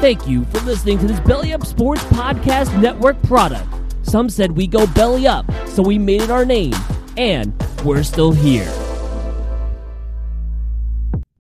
Thank you for listening to this Belly Up Sports Podcast Network product. Some said we go belly up, so we made it our name, and we're still here.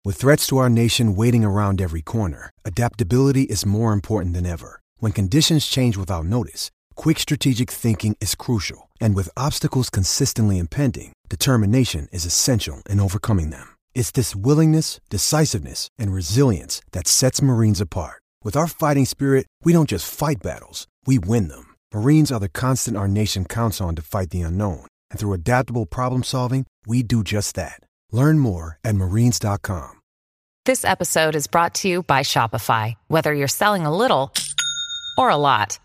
With threats to our nation waiting around every corner, adaptability is more important than ever. When conditions change without notice, quick strategic thinking is crucial. And with obstacles consistently impending, determination is essential in overcoming them. It's this willingness, decisiveness, and resilience that sets Marines apart. With our fighting spirit, we don't just fight battles, we win them. Marines are the constant our nation counts on to fight the unknown. And through adaptable problem solving, we do just that. Learn more at marines.com. This episode is brought to you by Shopify. Whether you're selling a little or a lot,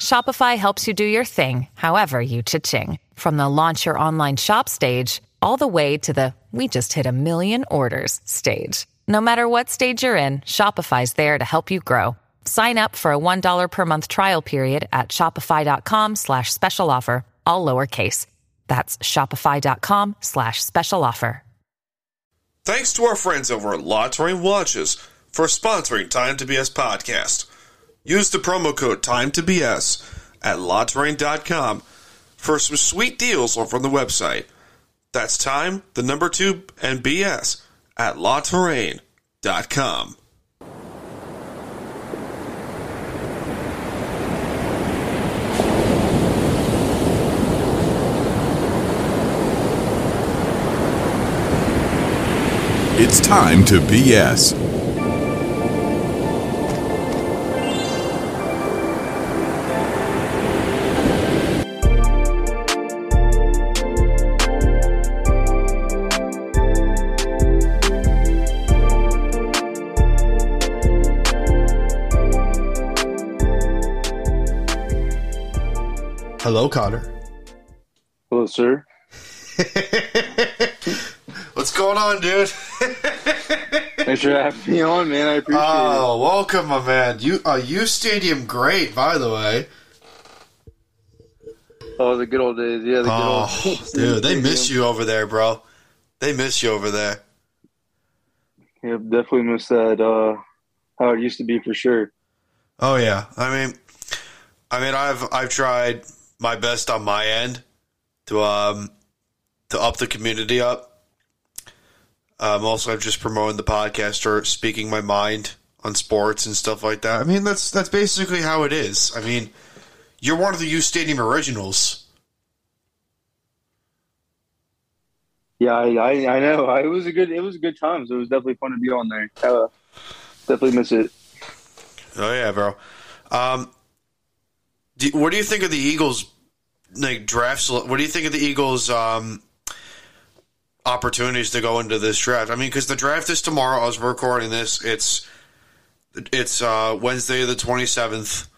Shopify helps you do your thing, however you cha-ching. From the launch your online shop stage, all the way to the we just hit a million orders stage. No matter what stage you're in, Shopify's there to help you grow. Sign up for a $1 per month trial period at shopify.com slash special offer, all lowercase. That's shopify.com slash special offer. Thanks to our friends over at La Watches for sponsoring Time to BS podcast. Use the promo code Time to BS at LaTerrain.com for some sweet deals on the website. That's time, the number two, and BS at LaTerrain.com. It's time to BS. Hello, Connor. Hello, sir. What's going on, dude? Thanks for having me on, man. I appreciate it. oh, welcome, my man. You, uh, U Stadium, great, by the way. Oh, the good old days. Yeah, the good Oh, old dude, they miss you over there, bro. They miss you over there. Yeah, definitely miss that. Uh, how it used to be for sure. Oh yeah, I mean, I mean, I've I've tried my best on my end to um to up the community up. Um, also, I'm just promoting the podcast or speaking my mind on sports and stuff like that. I mean, that's that's basically how it is. I mean, you're one of the U Stadium originals. Yeah, I, I, I know. It was a good. It was a good times. It was definitely fun to be on there. Uh, definitely miss it. Oh yeah, bro. Um, do, what do you think of the Eagles like drafts? What do you think of the Eagles um opportunities to go into this draft? I mean, because the draft is tomorrow. As we're recording this, it's it's uh, Wednesday the twenty seventh,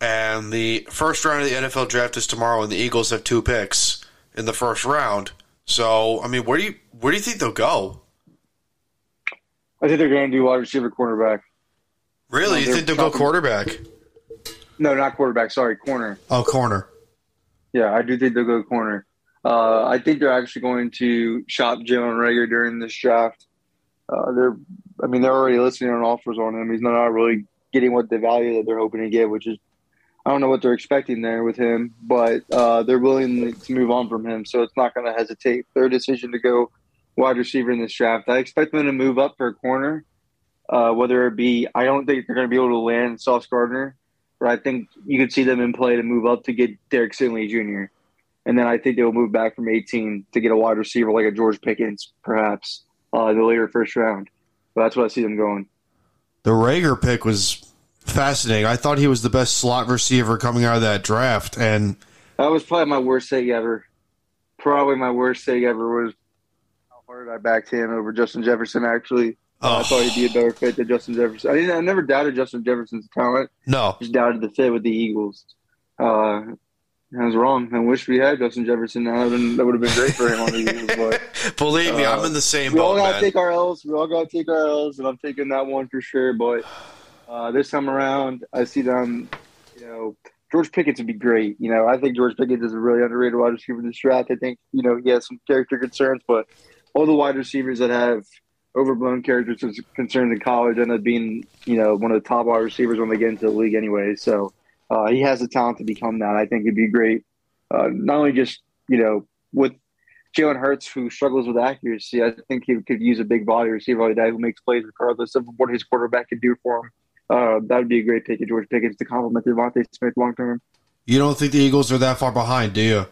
and the first round of the NFL draft is tomorrow, and the Eagles have two picks in the first round. So, I mean, where do you where do you think they'll go? I think they're going to do wide receiver, cornerback. Really, you they're think they'll go quarterback? No, not quarterback. Sorry, corner. Oh, corner. Yeah, I do think they'll go corner. Uh, I think they're actually going to shop Jalen Reagor during this draft. Uh, they're, I mean, they're already listening on offers on him. He's not really getting what the value that they're hoping to get, which is, I don't know what they're expecting there with him, but uh, they're willing to move on from him. So it's not going to hesitate. Their decision to go wide receiver in this draft. I expect them to move up for a corner, uh, whether it be, I don't think they're going to be able to land Sauce Gardner, but I think you could see them in play to move up to get Derek Stingley Jr. And then I think they'll move back from 18 to get a wide receiver like a George Pickens, perhaps, uh, the later first round. But that's what I see them going. The Reagor pick was fascinating. I thought he was the best slot receiver coming out of that draft, and That was probably my worst take ever. Probably my worst take ever was how hard I backed him over Justin Jefferson, actually. I oh, thought he'd be a better fit than Justin Jefferson. I, didn't, I never doubted Justin Jefferson's talent. no, just doubted the fit with the Eagles. Uh, I was wrong. I wish we had Justin Jefferson. That would have been, that would have been great for him on the Eagles. But believe me, I'm Uh, in the same boat. we all gotta man. take our L's. We all gotta take our L's, and I'm taking that one for sure. But uh, this time around, I see them. You know, George Pickens would be great. You know, I think George Pickett is a really underrated wide receiver in this draft. I think you know he has some character concerns, but all the wide receivers that have overblown characters concerns in college, ended up being you know one of the top wide receivers when they get into the league anyway. So uh, he has the talent to become that. I think it'd be great. Uh, not only just you know with Jalen Hurts, who struggles with accuracy, I think he could use a big body receiver like that who makes plays regardless of what his quarterback can do for him. Uh, that would be a great pick of George Pickens to complement DeVonta Smith long term. You don't think the Eagles are that far behind, do you?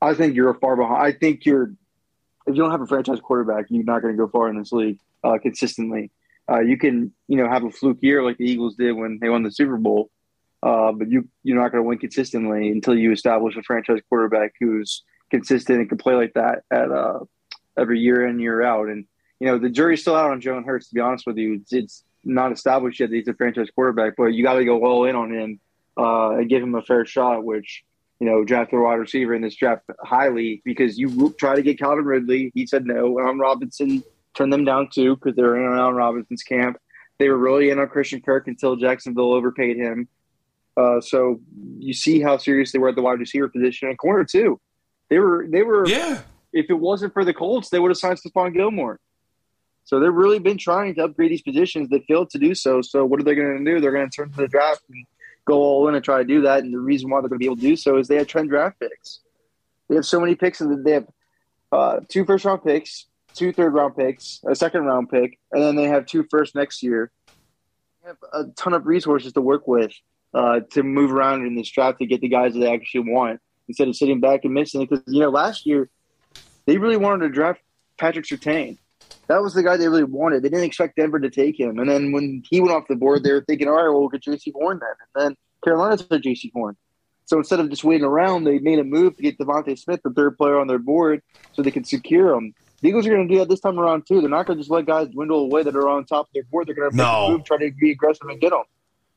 I think you're far behind. I think you're if you don't have a franchise quarterback, you're not going to go far in this league uh, consistently. Uh, you can, you know, have a fluke year like the Eagles did when they won the Super Bowl, uh, but you you're not going to win consistently until you establish a franchise quarterback who's consistent and can play like that at uh, every year in year out. And you know, the jury's still out on Jalen Hurts. To be honest with you, it's, it's not established yet that he's a franchise quarterback, but you got to go all in on him uh, and give him a fair shot, which you know, draft a wide receiver in this draft highly because you try to get Calvin Ridley. He said no. Allen Robinson turned them down too because they were in Allen Robinson's camp. They were really in on Christian Kirk until Jacksonville overpaid him. Uh, so you see how serious they were at the wide receiver position and corner too. They were they were yeah. If it wasn't for the Colts, they would have signed Stephon Gilmore. So they've really been trying to upgrade these positions. They failed to do so. So what are they going to do? They're going to turn to the draft and go all in and try to do that. And the reason why they're going to be able to do so is they have trend draft picks. They have so many picks, and they have uh, two first round picks, two third round picks, a second round pick, and then they have two first next year. They have a ton of resources to work with uh, to move around in this draft to get the guys that they actually want instead of sitting back and missing. Because you know, last year they really wanted to draft Patrick Surtain that was the guy they really wanted. They didn't expect Denver to take him. And then when he went off the board, they were thinking, all right, well, we'll get Jaycee Horn then. And then Carolina took Jaycee Horn. So instead of just waiting around, they made a move to get DeVonta Smith, the third player on their board, so they could secure him. The Eagles are going to do that this time around too. They're not going to just let guys dwindle away that are on top of their board. They're going to make no. a move, try to be aggressive and get them.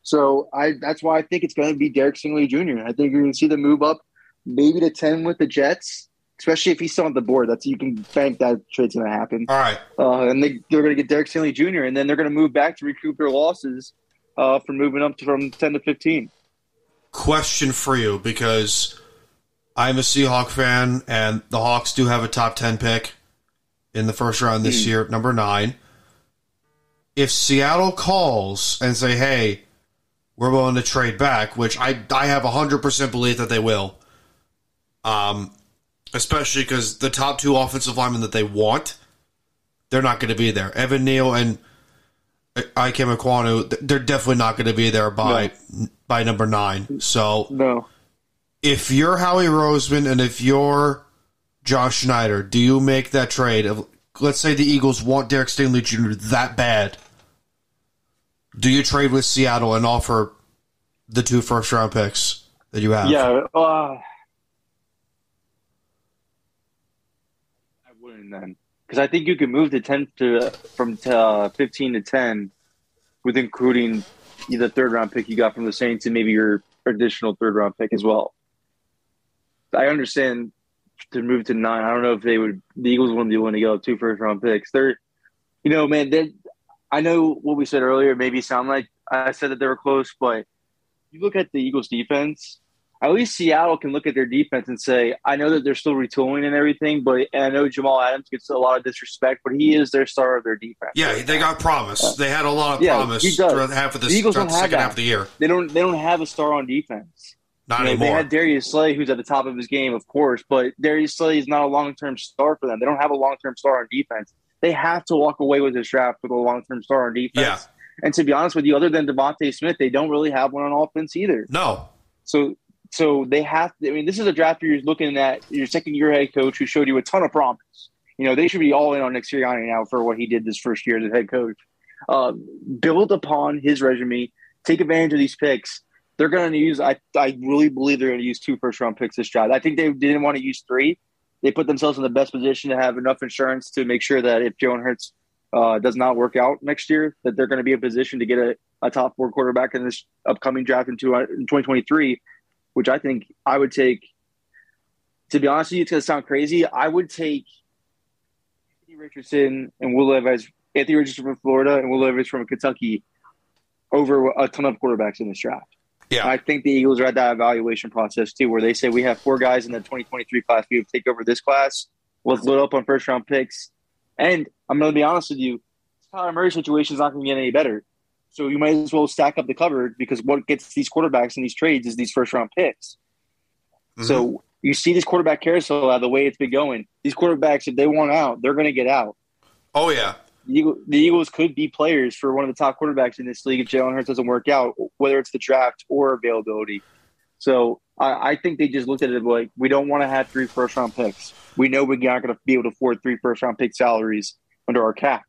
So I that's why I think it's going to be Derek Stingley Jr. I think you're going to see them move up, maybe to ten with the Jets, especially if he's still on the board. That's you can bank that trade's going to happen. All right, uh, and they they're going to get Derek Stingley Jr. and then they're going to move back to recoup their losses uh, from moving up to, from ten to fifteen. Question for you because I'm a Seahawk fan, and the Hawks do have a top ten pick in the first round this mm. year, number nine. If Seattle calls and say, "Hey," we're willing to trade back, which I I have hundred percent belief that they will. Um, especially because the top two offensive linemen that they want, they're not going to be there. Evan Neal and Ikem Ekwonu, they're definitely not going to be there by no. by number nine. So no. If you're Howie Roseman and if you're Josh Schneider, do you make that trade? of Let's say the Eagles want Derek Stingley Jr. that bad. Do you trade with Seattle and offer the two first round picks that you have? Yeah. Uh, then because I think you can move to ten to from uh, fifteen to ten, with including the third round pick you got from the Saints and maybe your additional third round pick as well. I understand to move to nine. I don't know if they would. The Eagles wouldn't be willing to go up two first round picks. They're, you know, man. They, I know what we said earlier. Maybe sound like I said that they were close, but you look at the Eagles defense at least Seattle can look at their defense and say, I know that they're still retooling and everything, but and I know Jamal Adams gets a lot of disrespect, but he is their star of their defense. Yeah, right they got promise. They had a lot of yeah, promise throughout half of the, the Eagles don't have second that. half of the year. They don't they don't have a star on defense. Not you know, anymore. They had Darius Slay, who's at the top of his game, of course, but Darius Slay is not a long term star for them. They don't have a long term star on defense. They have to walk away with this draft with a long term star on defense. Yeah. And to be honest with you, other than DeVonta Smith, they don't really have one on offense either. No. So so they have. To, I mean, this is a draft you're looking at your second year head coach who showed you a ton of promise. You know, they should be all in on Nick Sirianni now for what he did this first year as a head coach. Uh, build upon his resume, take advantage of these picks. They're going to use. I I really believe they're going to use two first round picks this draft. I think they didn't want to use three. They put themselves in the best position to have enough insurance to make sure that if Jalen Hurts uh, does not work out next year, that they're going to be in position to get a, a top four quarterback in this upcoming draft in, two, in 2023 which I think I would take. To be honest with you, it's going to sound crazy. I would take Anthony Richardson and Will Levis, Anthony Richardson from Florida and Will Levis from Kentucky over a ton of quarterbacks in this draft. Yeah. I think the Eagles are at that evaluation process too, where they say we have four guys in the 2023 class. We have to take over this class. Let's load up on first round picks. And I'm going to be honest with you, Kyler Murray situation is not going to get any better. So you might as well stack up the cupboard because what gets these quarterbacks in these trades is these first round picks. Mm-hmm. So you see this quarterback carousel out the way it's been going. These quarterbacks, if they want out, they're going to get out. Oh yeah, the Eagles could be players for one of the top quarterbacks in this league if Jalen Hurts doesn't work out, whether it's the draft or availability. So I, I think they just looked at it like we don't want to have three first round picks. We know we're not going to be able to afford three first round pick salaries under our cap.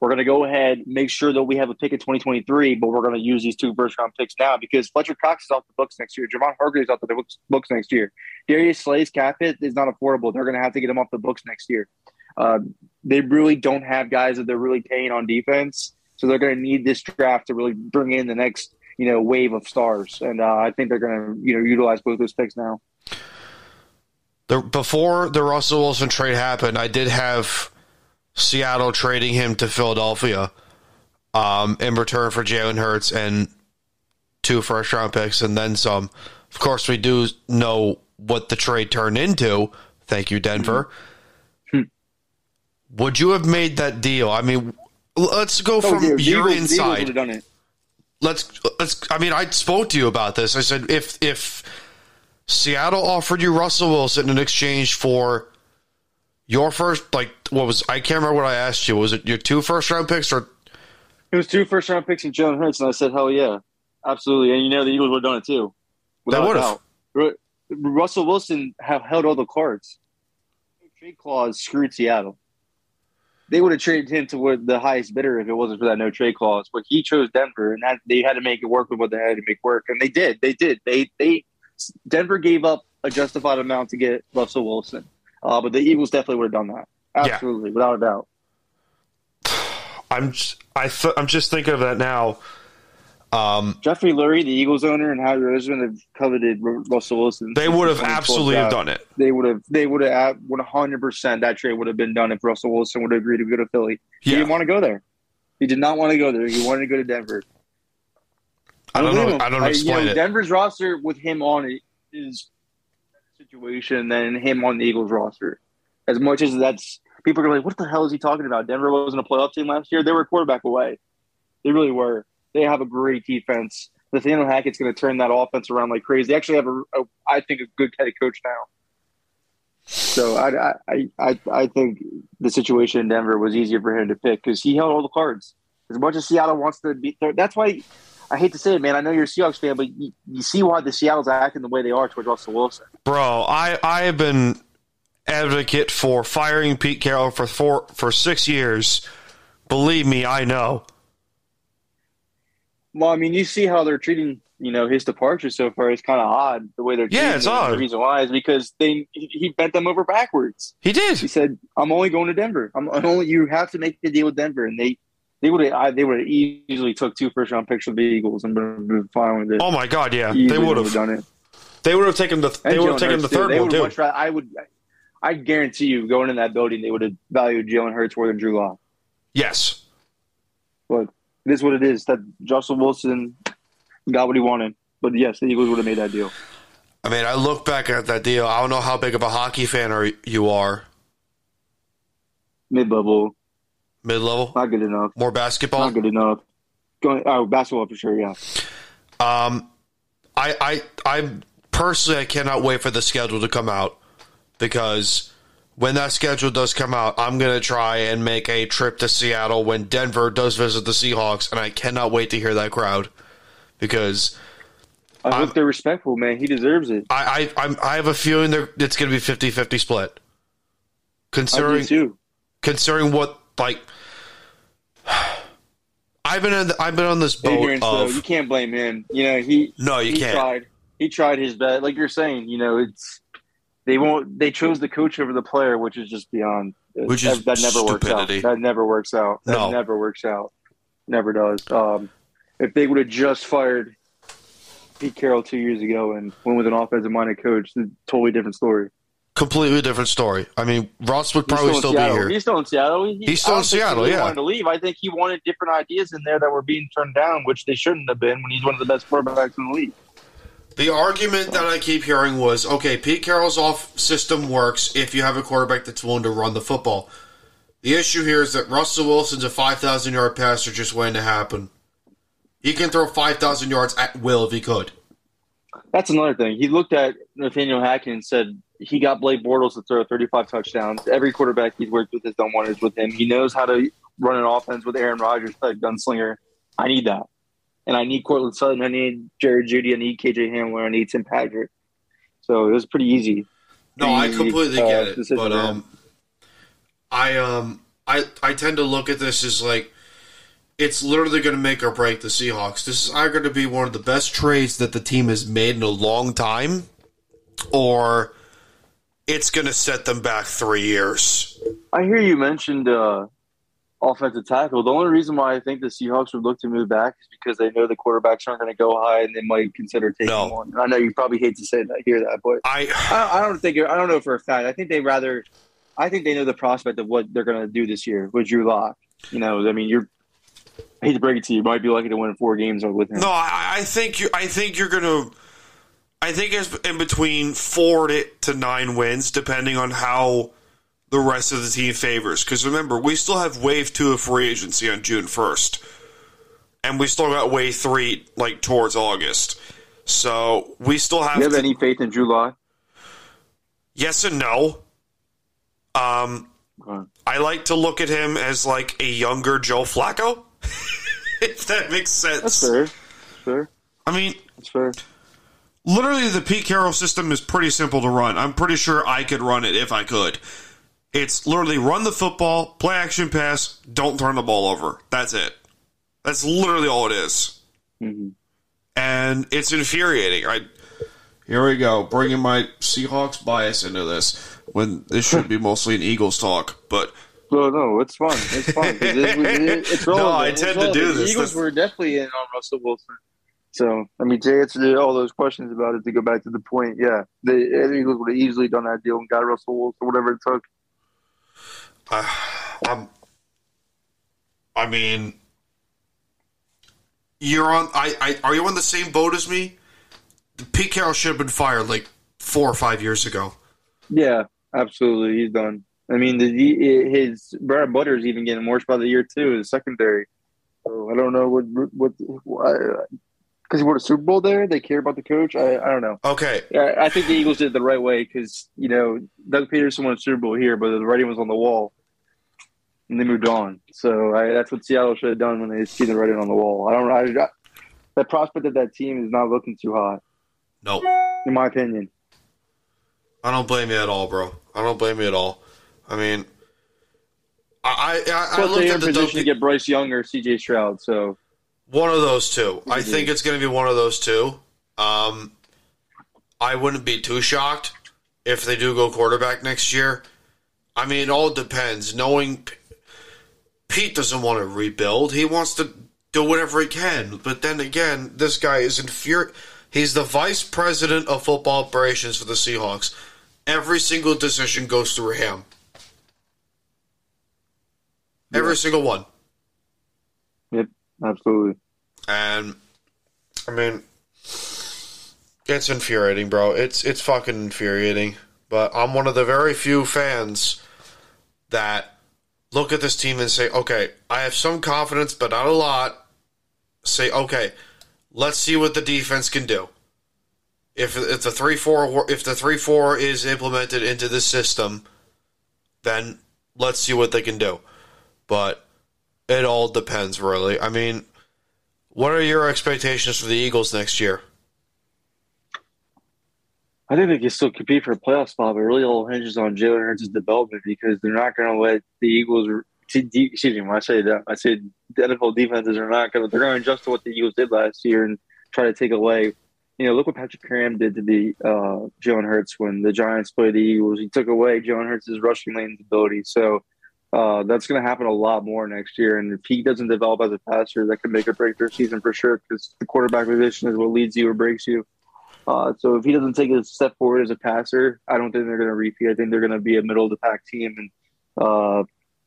We're going to go ahead, make sure that we have a pick in 2023, but we're going to use these two first round picks now because Fletcher Cox is off the books next year. Javon Hargrave is off the books next year. Darius Slay's cap hit is not affordable. They're going to have to get him off the books next year. Uh, they really don't have guys that they're really paying on defense, so they're going to need this draft to really bring in the next you know wave of stars, and uh, I think they're going to you know utilize both those picks now. The, before the Russell Wilson trade happened, I did have Seattle trading him to Philadelphia um, in return for Jalen Hurts and two first round picks and then some. Of course, we do know what the trade turned into. Thank you, Denver. Mm-hmm. Would you have made that deal? I mean, let's go oh, from oh, your Eagles, inside. Let's let's. I mean, I spoke to you about this. I said if if Seattle offered you Russell Wilson in exchange for your first, like what was I can't remember what I asked you. Was it your two first round picks or? It was two first round picks and Jalen Hurts, and I said, "Hell yeah, absolutely!" And you know the Eagles would have done it too. That would have. Russell Wilson have held all the cards. Trade clause screwed Seattle they would have traded him to the highest bidder if it wasn't for that no trade clause. But he chose Denver, and that they had to make it work with what they had to make work, and they did. They did. They they Denver gave up a justified amount to get Russell Wilson, uh, but the Eagles definitely would have done that. Absolutely, yeah. without a doubt. I'm just, I th- I'm just thinking of that now. Um, Jeffrey Lurie, the Eagles owner, and Howie Roseman have coveted Russell Wilson. They would have absolutely have done it. They would have. They would have. One hundred percent. That trade would have been done if Russell Wilson would have agreed to go to Philly. He yeah. didn't want to go there. He did not want to go there. He wanted to go to Denver. I don't, know. Him. I don't explain I, you know, it. Denver's roster with him on it is situation than him on the Eagles roster. As much as that's people are like, what the hell is he talking about? Denver wasn't a playoff team last year. They were a quarterback away. They really were. They have a great defense. Nathaniel Hackett's going to turn that offense around like crazy. They actually have a, a I think, a good head coach now. So I, I, I, I think the situation in Denver was easier for him to pick because he held all the cards. As much as Seattle wants to be, that's why I hate to say it, man. I know you're a Seahawks fan, but you, you see why the Seattle's acting the way they are towards Russell Wilson. Bro, I, I have been advocate for firing Pete Carroll for four for six years. Believe me, I know. Well, I mean, you see how they're treating you know his departure so far is kind of odd the way they're yeah it's odd. The reason why is because they he bent them over backwards. He did. He said, "I'm only going to Denver. I'm only you have to make the deal with Denver." And they they would have they would have easily took two first round picks of the Eagles and been with it. Oh my god, yeah, they would have done it. They would have taken the they would have taken the third one too. I would I guarantee you going in that building they would have valued Jalen Hurts more than Drew Lock. Yes. But it is what it is. That Russell Wilson got what he wanted. But yes, the Eagles would have made that deal. I mean, I look back at that deal. I don't know how big of a hockey fan are you are. Mid level. Mid level. Not good enough. More basketball. Not good enough. Going oh basketball for sure. Yeah. Um, I I I personally I cannot wait for the schedule to come out because when that schedule does come out, I'm going to try and make a trip to Seattle when Denver does visit the Seahawks, and I cannot wait to hear that crowd because. I hope I'm, they're respectful, man. He deserves it. I I, I'm, I have a feeling it's going to be 50-50 split. Considering too. considering what like I've been in the, I've been on this boat of so you can't blame him. You know he no you he can't. Tried, he tried his best, like you're saying. You know it's they won't. They chose the coach over the player, which is just beyond. Which is that, that never stupidity. works out. That never works out. That no. never works out. Never does. Um, if they would have just fired Pete Carroll two years ago and went with an offensive minded coach, totally different story. Completely different story. I mean, Ross would probably still, still be here. He's still in Seattle. He, He's still in Seattle. Yeah, wanted to leave. I think he wanted different ideas in there that were being turned down, which they shouldn't have been when he's one of the best quarterbacks in the league. The argument that I keep hearing was okay, Pete Carroll's off system works if you have a quarterback that's willing to run the football. The issue here is that Russell Wilson's a 5,000 yard passer just waiting to happen. He can throw 5,000 yards at will if he could. That's another thing. He looked at Nathaniel Hackett and said he got Blake Bortles to throw 35 touchdowns. Every quarterback he's worked with has done wonders with him. He knows how to run an offense with Aaron Rodgers like gunslinger. I need that. And I need Courtland Sutton. I need Jerry Jeudy. I need KJ Hamler. I need Tim Patrick. So it was pretty easy. No, I completely uh, get it, but um, I um, I I tend to look at this as like it's literally going to make or break the Seahawks. This is either going to be one of the best trades that the team has made in a long time, or it's going to set them back three years. I hear you mentioned uh, offensive tackle. The only reason why I think the Seahawks would look to move back is because they know the quarterbacks aren't going to go high and they might consider taking No. one. And I know you probably hate to say that, hear that, but I I, I don't think I don't know for a fact. I think they rather. I think they know the prospect of what they're going to do this year with Drew Lock. You know, I mean, you're. I hate to break it to you, you might be lucky to win four games with him. no, I, I think you. I think you're going to. I think it's in between four to, to nine wins, depending on how the rest of the team favors. Because remember, we still have wave two of free agency on June first, and we still got wave three like towards August. So we still have. You have to- any faith in July? Yes and no. Um, I like to look at him as like a younger Joe Flacco, if that makes sense. That's fair. Fair. I mean, That's fair. literally the Pete Carroll system is pretty simple to run. I'm pretty sure I could run it if I could. It's literally run the football, play action pass, don't turn the ball over. That's it. That's literally all it is. hmm And it's infuriating. I here we go, bringing my Seahawks bias into this when this should be mostly an Eagles talk, but No, no, it's fun. It's fun. It, it, it's No, relevant. I It's tend to do relevant. this. The Eagles That's- were definitely in on Russell Wilson. So, I mean, to answer all those questions about it, to go back to the point, yeah, the, the Eagles would have easily done that deal and got Russell Wilson, whatever it took. I, I'm. I mean, you're on. I, I are you on the same boat as me? Pete Carroll should have been fired like four or five years ago. Yeah, absolutely. He's done. I mean, the, his bread and butter is even getting worse by the year too. His secondary. So I don't know what what because he won a Super Bowl there. They care about the coach. I, I don't know. Okay, Yeah, I think the Eagles did it the right way because you know Doug Pederson won a Super Bowl here, but the writing was on the wall, and they moved on. So I, that's what Seattle should have done when they see the writing on the wall. I don't. I, I, that prospect of that team is not looking too hot, no, in my opinion. I don't blame you at all, bro. I don't blame you at all. I mean, I I, I looked at the position to get Bryce Young or C.J. Stroud. So One of those two. I think it's going to be one of those two. Um, I wouldn't be too shocked if they do go quarterback next year. I mean, it all depends. Knowing P- Pete doesn't want to rebuild, he wants to do whatever he can. But then again, this guy is infuri- He's the vice president of football operations for the Seahawks. Every single decision goes through him. Every single one. yep, absolutely. And I mean, it's infuriating, bro. It's it's fucking infuriating. But I'm one of the very few fans that look at this team and say, "Okay, I have some confidence, but not a lot." Say, "Okay, let's see what the defense can do." If if the three four if the three four is implemented into this system, then let's see what they can do. But it all depends, really. I mean, what are your expectations for the Eagles next year? I think they can still compete for a playoff spot, but really all hinges on Jalen Hurts' development because they're not going to let the Eagles. Excuse me, when I say that, I said the NFL defenses are not going to. They're going to adjust to what the Eagles did last year and try to take away. You know, look what Patrick Graham did to the uh, Jalen Hurts when the Giants played the Eagles. He took away Jalen Hurts' rushing lane's ability. So uh, that's going to happen a lot more next year. And if he doesn't develop as a passer, that could make or break their season for sure because the quarterback position is what leads you or breaks you. Uh, so if he doesn't take a step forward as a passer, I don't think they're going to repeat. I think they're going to be a middle of the pack team, and uh,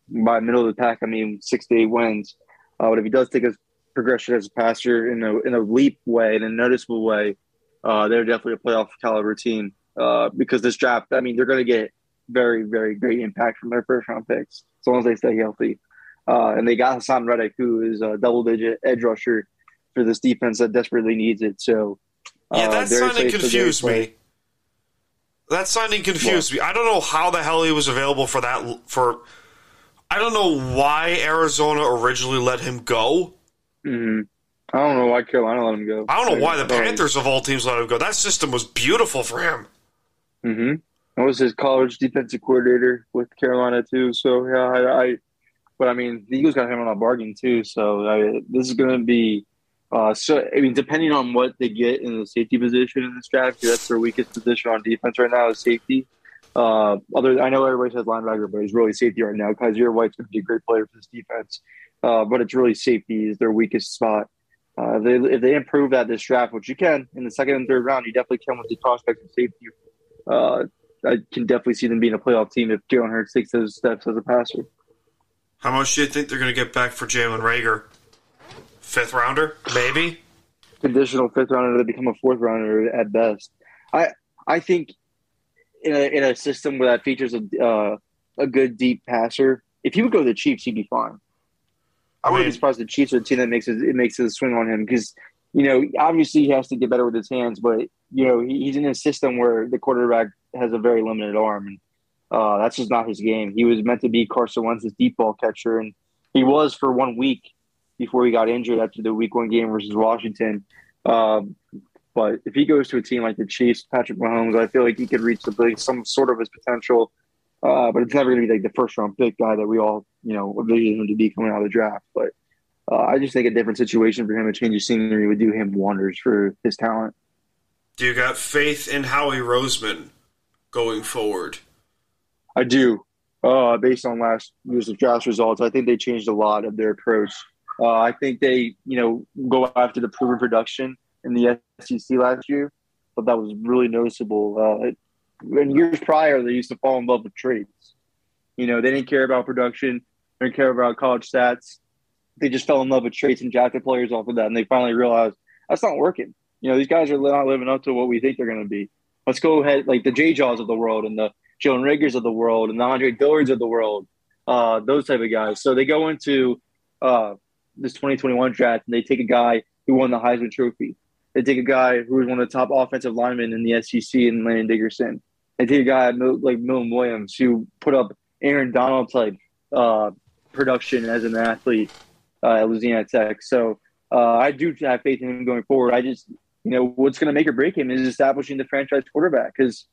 by middle of the pack, I mean six to eight wins. Uh, but if he does take a progression as a passer in a in a leap way, in a noticeable way, uh, they're definitely a playoff caliber team uh, because this draft. I mean, they're going to get very, very great impact from their first round picks as long as they stay healthy. Uh, and they got Haason Reddick, who is a double digit edge rusher for this defense that desperately needs it. So, yeah, uh, that Darius signing confused me. That signing confused me. I don't know how the hell he was available for that. For I don't know why Arizona originally let him go. hmm I don't know why Carolina let him go. I don't know why the Panthers of all teams let him go. That system was beautiful for him. Mm-hmm. That was his college defensive coordinator with Carolina too. So yeah, I, I but I mean the Eagles got him on a bargain too. So I, this is going to be uh, so. I mean, depending on what they get in the safety position in this draft, that's their weakest position on defense right now is safety. Uh, other, I know everybody says linebacker, but it's really safety right now because your White's going to be a great player for this defense. Uh, but it's really safety is their weakest spot. Uh, they if they improve that this draft, which you can in the second and third round, you definitely can with the prospects of safety. Uh, I can definitely see them being a playoff team if Jalen Hurts takes those steps as a passer. How much do you think they're going to get back for Jalen Reagor? Fifth rounder, maybe. Conditional fifth rounder to become a fourth rounder at best. I I think in a in a system where that features a uh, a good deep passer, if he would go to the Chiefs, he'd be fine. I I wouldn't mean- be surprised if the Chiefs are a team that makes it, it makes a swing on him because you know obviously he has to get better with his hands, but you know he, he's in a system where the quarterback has a very limited arm, and uh, that's just not his game. He was meant to be Carson Wentz's deep ball catcher, and he was for one week before he got injured after the Week One game versus Washington. Um, but if he goes to a team like the Chiefs, Patrick Mahomes, I feel like he could reach the some sort of his potential. Uh, but it's never going to be like the first round pick guy that we all, you know, envision him to be coming out of the draft. But uh, I just think a different situation for him, a change of scenery, would do him wonders for his talent. Do you got faith in Howie Roseman going forward? I do. Uh, based on last year's draft results, I think they changed a lot of their approach. Uh, I think they, you know, go after the proven production in the SEC last year, but that was really noticeable. Uh, in years prior, they used to fall in love with traits. You know, they didn't care about production, they didn't care about college stats. They just fell in love with traits and drafted players off of that, and they finally realized that's not working. You know, these guys are not living up to what we think they're going to be. Let's go ahead, like the J Jaws of the world and the Jalen Reagors of the world and the Andre Dillards of the world, uh, those type of guys. So they go into uh, this 2021 draft and they take a guy who won the Heisman Trophy. They take a guy who was one of the top offensive linemen in the SEC and Landon Dickerson. They take a guy like Milton Williams who put up Aaron Donald type uh, production as an athlete uh, at Louisiana Tech. So uh, I do have faith in him going forward. I just, you know, what's going to make or break him is establishing the franchise quarterback because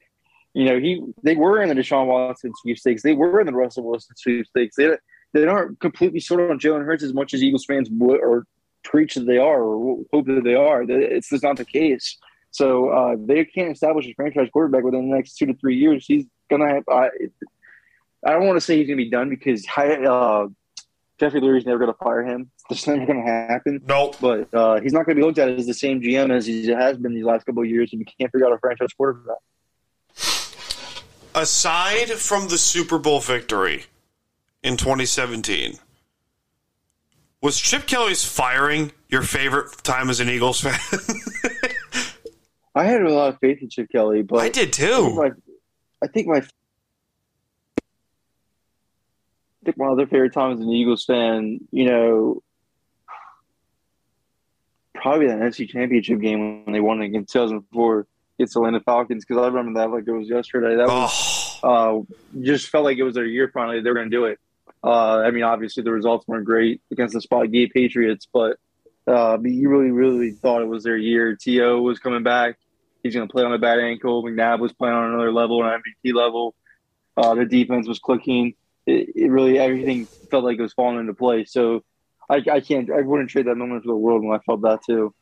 you know, he they were in the Deshaun Watson sweepstakes. They were in the Russell Wilson sweepstakes. They they aren't completely sold on Jalen Hurts as much as Eagles fans would or preach that they are or hope that they are. It's just not the case. So uh, they can't establish a franchise quarterback within the next two to three years. He's gonna have. I, I don't want to say he's gonna be done because uh, Jeffrey Lurie's never gonna fire him. It's never gonna happen. Nope. But uh, he's not going to be looked at as the same GM as he has been these last couple of years, and you can't figure out a franchise quarterback. Aside from the Super Bowl victory in 2017, was Chip Kelly's firing your favorite time as an Eagles fan? I had a lot of faith in Chip Kelly, but I did I think too. my, I think my, I think one of their favorite times as an Eagles fan, you know, probably that NFC Championship game when they won against 2004 against the Atlanta Falcons because I remember that like it was yesterday. That was Oh, uh, just felt like it was their year finally. They were going to do it. Uh, I mean, obviously the results weren't great against the Spygate Patriots, but uh, but you really, really thought it was their year. To was coming back. He's going to play on a bad ankle. McNabb was playing on another level, an MVP level. Uh, the defense was clicking. It, it really everything felt like it was falling into place. So I, I can't, I wouldn't trade that moment for the world when I felt that too.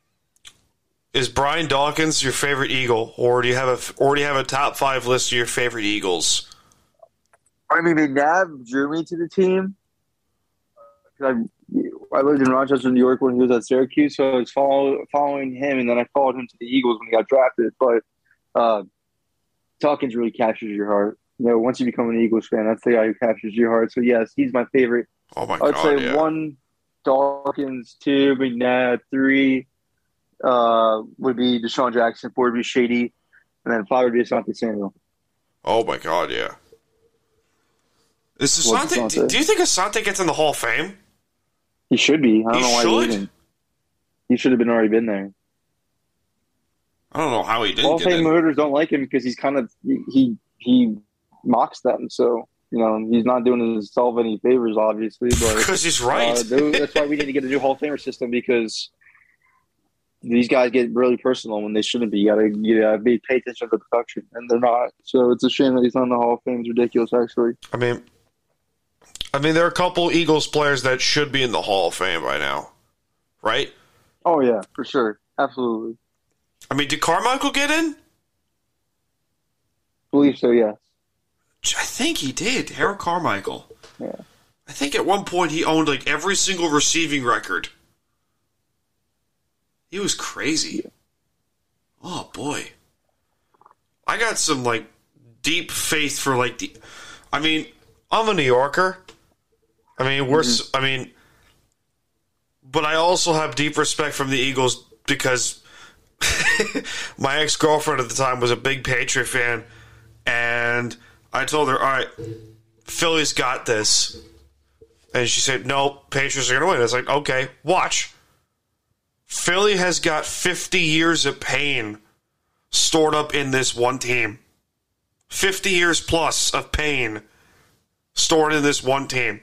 is Brian Dawkins your favorite Eagle, or do you have a or do you have a top five list of your favorite Eagles? I mean, McNabb drew me to the team. I, I lived in Rochester, New York when he was at Syracuse, so I was follow, following him, and then I followed him to the Eagles when he got drafted. But uh, Dawkins really captures your heart. You know, once you become an Eagles fan, that's the guy who captures your heart. So yes, he's my favorite. Oh my god. I would say yeah. one Dawkins, two McNabb, three uh, would be DeSean Jackson. Four would be Shady, and then five would be Asante Samuel. Oh my god, yeah. Is Asante? Asante? Do you think Asante gets in the Hall of Fame? He should be. I don't He know why should? he didn't. He should have been already been there. I don't know how he didn't Hall of Fame in. voters don't like him because he's kind of he he mocks them. So you know he's not doing himself any favors, obviously. But Because he's right. Uh, that's why we need to get a new Hall of Famer system because these guys get really personal when they shouldn't be. You gotta, you gotta be, pay attention to the production, and they're not. So it's a shame that he's not in the Hall of Fame. It's ridiculous, actually. I mean, I mean, there are a couple Eagles players that should be in the Hall of Fame right now, right? Oh yeah, for sure, absolutely. I mean, did Carmichael get in? believe so. Yeah. I think he did. Harold Carmichael. Yeah. I think at one point he owned like every single receiving record. He was crazy. Oh boy. I got some like deep faith for like the I mean, I'm a New Yorker. I mean, we're mm-hmm. s I mean but I also have deep respect from the Eagles because my ex-girlfriend at the time was a big Patriot fan and I told her, "All right, Philly's got this." And she said, "No, Patriots are going to win." I was like, "Okay, watch." Philly has got 50 years of pain stored up in this one team. 50 years plus of pain stored in this one team.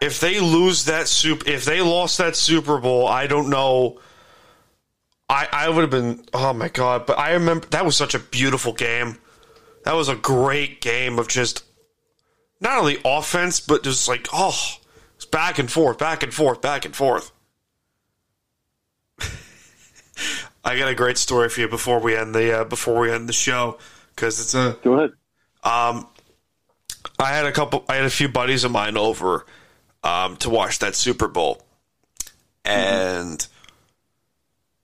If they lose that soup, if they lost that Super Bowl, I don't know. I I would have been oh my god! But I remember that was such a beautiful game. That was a great game of just not only offense, but just like oh, it's back and forth, back and forth, back and forth. I got a great story for you before we end the uh, before we end the show because it's a Go ahead. um, I had a couple. I had a few buddies of mine over um, to watch that Super Bowl, and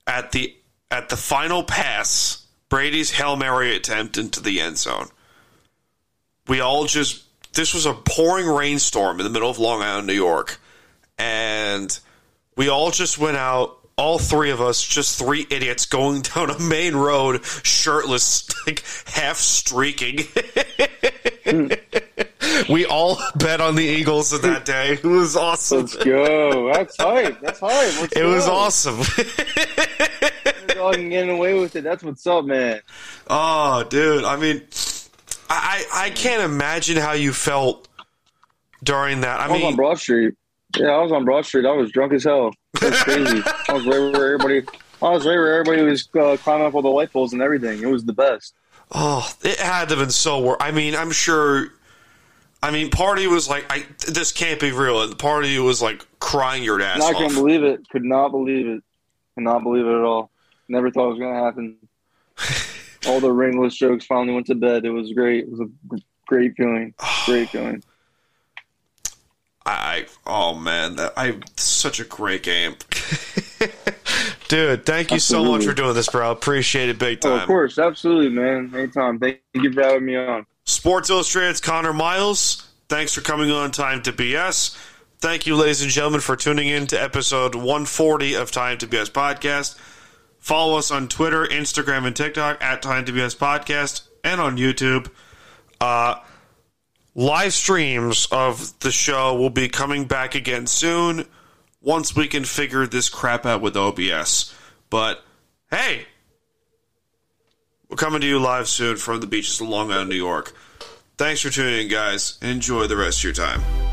at the at the final pass, Brady's hail mary attempt into the end zone. We all just this was a pouring rainstorm in the middle of Long Island, New York, and we all just went out. All three of us, just three idiots, going down a main road, shirtless, like half streaking. we all bet on the Eagles in that day. It was awesome. Let's go. That's hype. That's hype. Let's It was awesome. And getting away with it. That's what's up, man. oh, dude. I mean, I I I can't imagine how you felt during that. I I was on Broad Street. Yeah, I was on Broad Street. I was drunk as hell. It was crazy. I was right where everybody. I was right where everybody was uh, climbing up all the light poles and everything. It was the best. oh, it had to have been so. Wor- I mean, I'm sure. I mean, party was like, I this can't be real. And the party was like crying your ass I off. couldn't believe it. Could not believe it. Could not believe it at all. Never thought it was going to happen. all the ringless jokes finally went to bed. It was great. It was a great feeling. Great feeling. I oh man, that I such a great game. Dude, thank you so much for doing this, bro. Appreciate it big Oh, time. of course, absolutely, man. Anytime. Thank you for having me on. Sports Illustrated's Connor Miles. Thanks for coming on Time to BS. Thank you, ladies and gentlemen, for tuning in to episode 140 of Time to BS Podcast. Follow us on Twitter, Instagram, and TikTok at Time Podcast, and on YouTube. Uh, live streams of the show will be coming back again soon once we can figure this crap out with OBS. But hey, we're coming to you live soon from the beaches of Long Island, New York. Thanks for tuning in, guys. Enjoy the rest of your time.